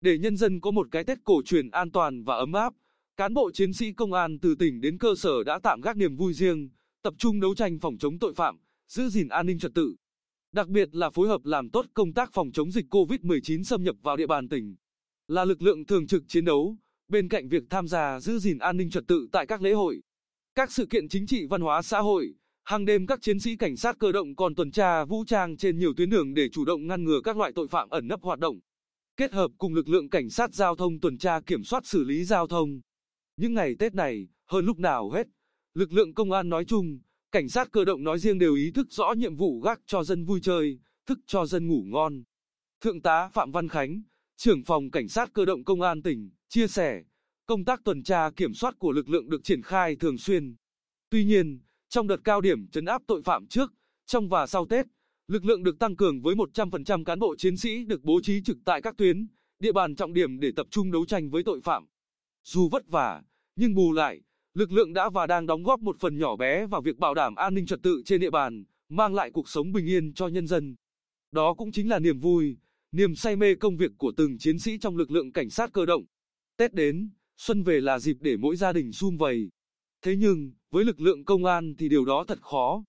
Để nhân dân có một cái Tết cổ truyền an toàn và ấm áp, cán bộ chiến sĩ công an từ tỉnh đến cơ sở đã tạm gác niềm vui riêng, tập trung đấu tranh phòng chống tội phạm, giữ gìn an ninh trật tự. Đặc biệt là phối hợp làm tốt công tác phòng chống dịch COVID-19 xâm nhập vào địa bàn tỉnh. Là lực lượng thường trực chiến đấu, bên cạnh việc tham gia giữ gìn an ninh trật tự tại các lễ hội, các sự kiện chính trị văn hóa xã hội, hàng đêm các chiến sĩ cảnh sát cơ động còn tuần tra vũ trang trên nhiều tuyến đường để chủ động ngăn ngừa các loại tội phạm ẩn nấp hoạt động. Kết hợp cùng lực lượng cảnh sát giao thông tuần tra kiểm soát xử lý giao thông. Những ngày Tết này, hơn lúc nào hết, lực lượng công an nói chung, cảnh sát cơ động nói riêng đều ý thức rõ nhiệm vụ gác cho dân vui chơi, thức cho dân ngủ ngon. Thượng tá Phạm Văn Khánh, trưởng phòng cảnh sát cơ động công an tỉnh, chia sẻ, công tác tuần tra kiểm soát của lực lượng được triển khai thường xuyên. Tuy nhiên, trong đợt cao điểm chấn áp tội phạm trước, trong và sau Tết, lực lượng được tăng cường với 100% cán bộ chiến sĩ được bố trí trực tại các tuyến, địa bàn trọng điểm để tập trung đấu tranh với tội phạm. Dù vất vả, nhưng bù lại, lực lượng đã và đang đóng góp một phần nhỏ bé vào việc bảo đảm an ninh trật tự trên địa bàn, mang lại cuộc sống bình yên cho nhân dân. Đó cũng chính là niềm vui, niềm say mê công việc của từng chiến sĩ trong lực lượng cảnh sát cơ động. Tết đến, xuân về là dịp để mỗi gia đình sum vầy. Thế nhưng, với lực lượng công an thì điều đó thật khó.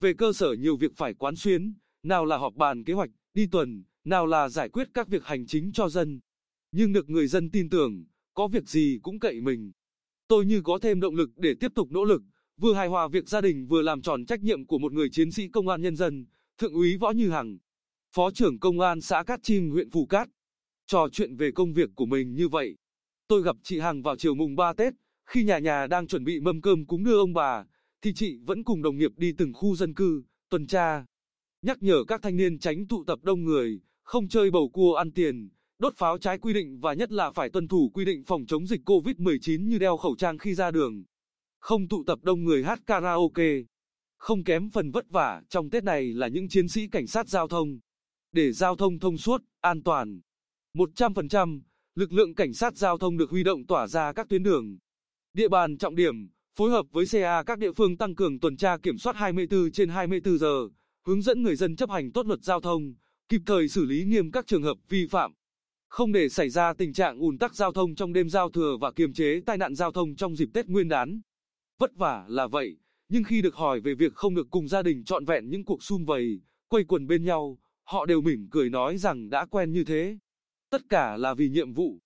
Về cơ sở nhiều việc phải quán xuyến, nào là họp bàn kế hoạch, đi tuần, nào là giải quyết các việc hành chính cho dân. Nhưng được người dân tin tưởng, có việc gì cũng cậy mình. Tôi như có thêm động lực để tiếp tục nỗ lực, vừa hài hòa việc gia đình vừa làm tròn trách nhiệm của một người chiến sĩ công an nhân dân, Thượng úy Võ Như Hằng, Phó trưởng Công an xã Cát Chim huyện Phù Cát. Trò chuyện về công việc của mình như vậy. Tôi gặp chị Hằng vào chiều mùng 3 Tết, khi nhà nhà đang chuẩn bị mâm cơm cúng đưa ông bà, thì chị vẫn cùng đồng nghiệp đi từng khu dân cư, tuần tra. Nhắc nhở các thanh niên tránh tụ tập đông người, không chơi bầu cua ăn tiền, đốt pháo trái quy định và nhất là phải tuân thủ quy định phòng chống dịch COVID-19 như đeo khẩu trang khi ra đường. Không tụ tập đông người hát karaoke. Không kém phần vất vả trong Tết này là những chiến sĩ cảnh sát giao thông. Để giao thông thông suốt, an toàn. 100%, lực lượng cảnh sát giao thông được huy động tỏa ra các tuyến đường. Địa bàn trọng điểm, phối hợp với CA các địa phương tăng cường tuần tra kiểm soát 24 trên 24 giờ, hướng dẫn người dân chấp hành tốt luật giao thông, kịp thời xử lý nghiêm các trường hợp vi phạm. Không để xảy ra tình trạng ùn tắc giao thông trong đêm giao thừa và kiềm chế tai nạn giao thông trong dịp Tết Nguyên đán. Vất vả là vậy, nhưng khi được hỏi về việc không được cùng gia đình trọn vẹn những cuộc sum vầy, quây quần bên nhau, họ đều mỉm cười nói rằng đã quen như thế. Tất cả là vì nhiệm vụ.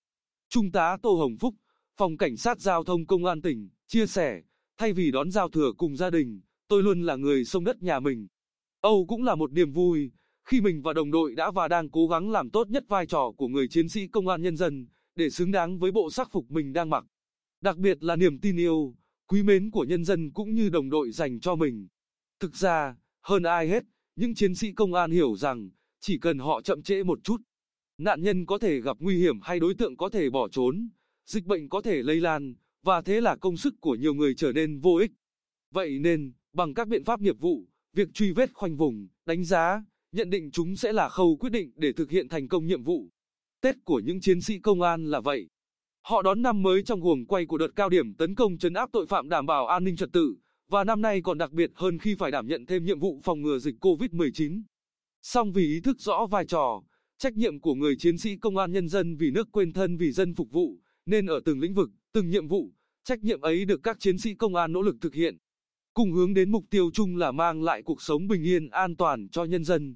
Trung tá Tô Hồng Phúc, Phòng Cảnh sát Giao thông Công an tỉnh, chia sẻ, thay vì đón giao thừa cùng gia đình, tôi luôn là người sông đất nhà mình. Âu cũng là một niềm vui, khi mình và đồng đội đã và đang cố gắng làm tốt nhất vai trò của người chiến sĩ công an nhân dân, để xứng đáng với bộ sắc phục mình đang mặc. Đặc biệt là niềm tin yêu, quý mến của nhân dân cũng như đồng đội dành cho mình. Thực ra, hơn ai hết, những chiến sĩ công an hiểu rằng, chỉ cần họ chậm trễ một chút, nạn nhân có thể gặp nguy hiểm hay đối tượng có thể bỏ trốn, dịch bệnh có thể lây lan, và thế là công sức của nhiều người trở nên vô ích. Vậy nên, bằng các biện pháp nghiệp vụ, việc truy vết khoanh vùng, đánh giá, nhận định chúng sẽ là khâu quyết định để thực hiện thành công nhiệm vụ. Tết của những chiến sĩ công an là vậy. Họ đón năm mới trong guồng quay của đợt cao điểm tấn công chấn áp tội phạm đảm bảo an ninh trật tự, và năm nay còn đặc biệt hơn khi phải đảm nhận thêm nhiệm vụ phòng ngừa dịch COVID-19. Song vì ý thức rõ vai trò, trách nhiệm của người chiến sĩ công an nhân dân vì nước quên thân vì dân phục vụ, nên ở từng lĩnh vực, từng nhiệm vụ, trách nhiệm ấy được các chiến sĩ công an nỗ lực thực hiện. Cùng hướng đến mục tiêu chung là mang lại cuộc sống bình yên an toàn cho nhân dân.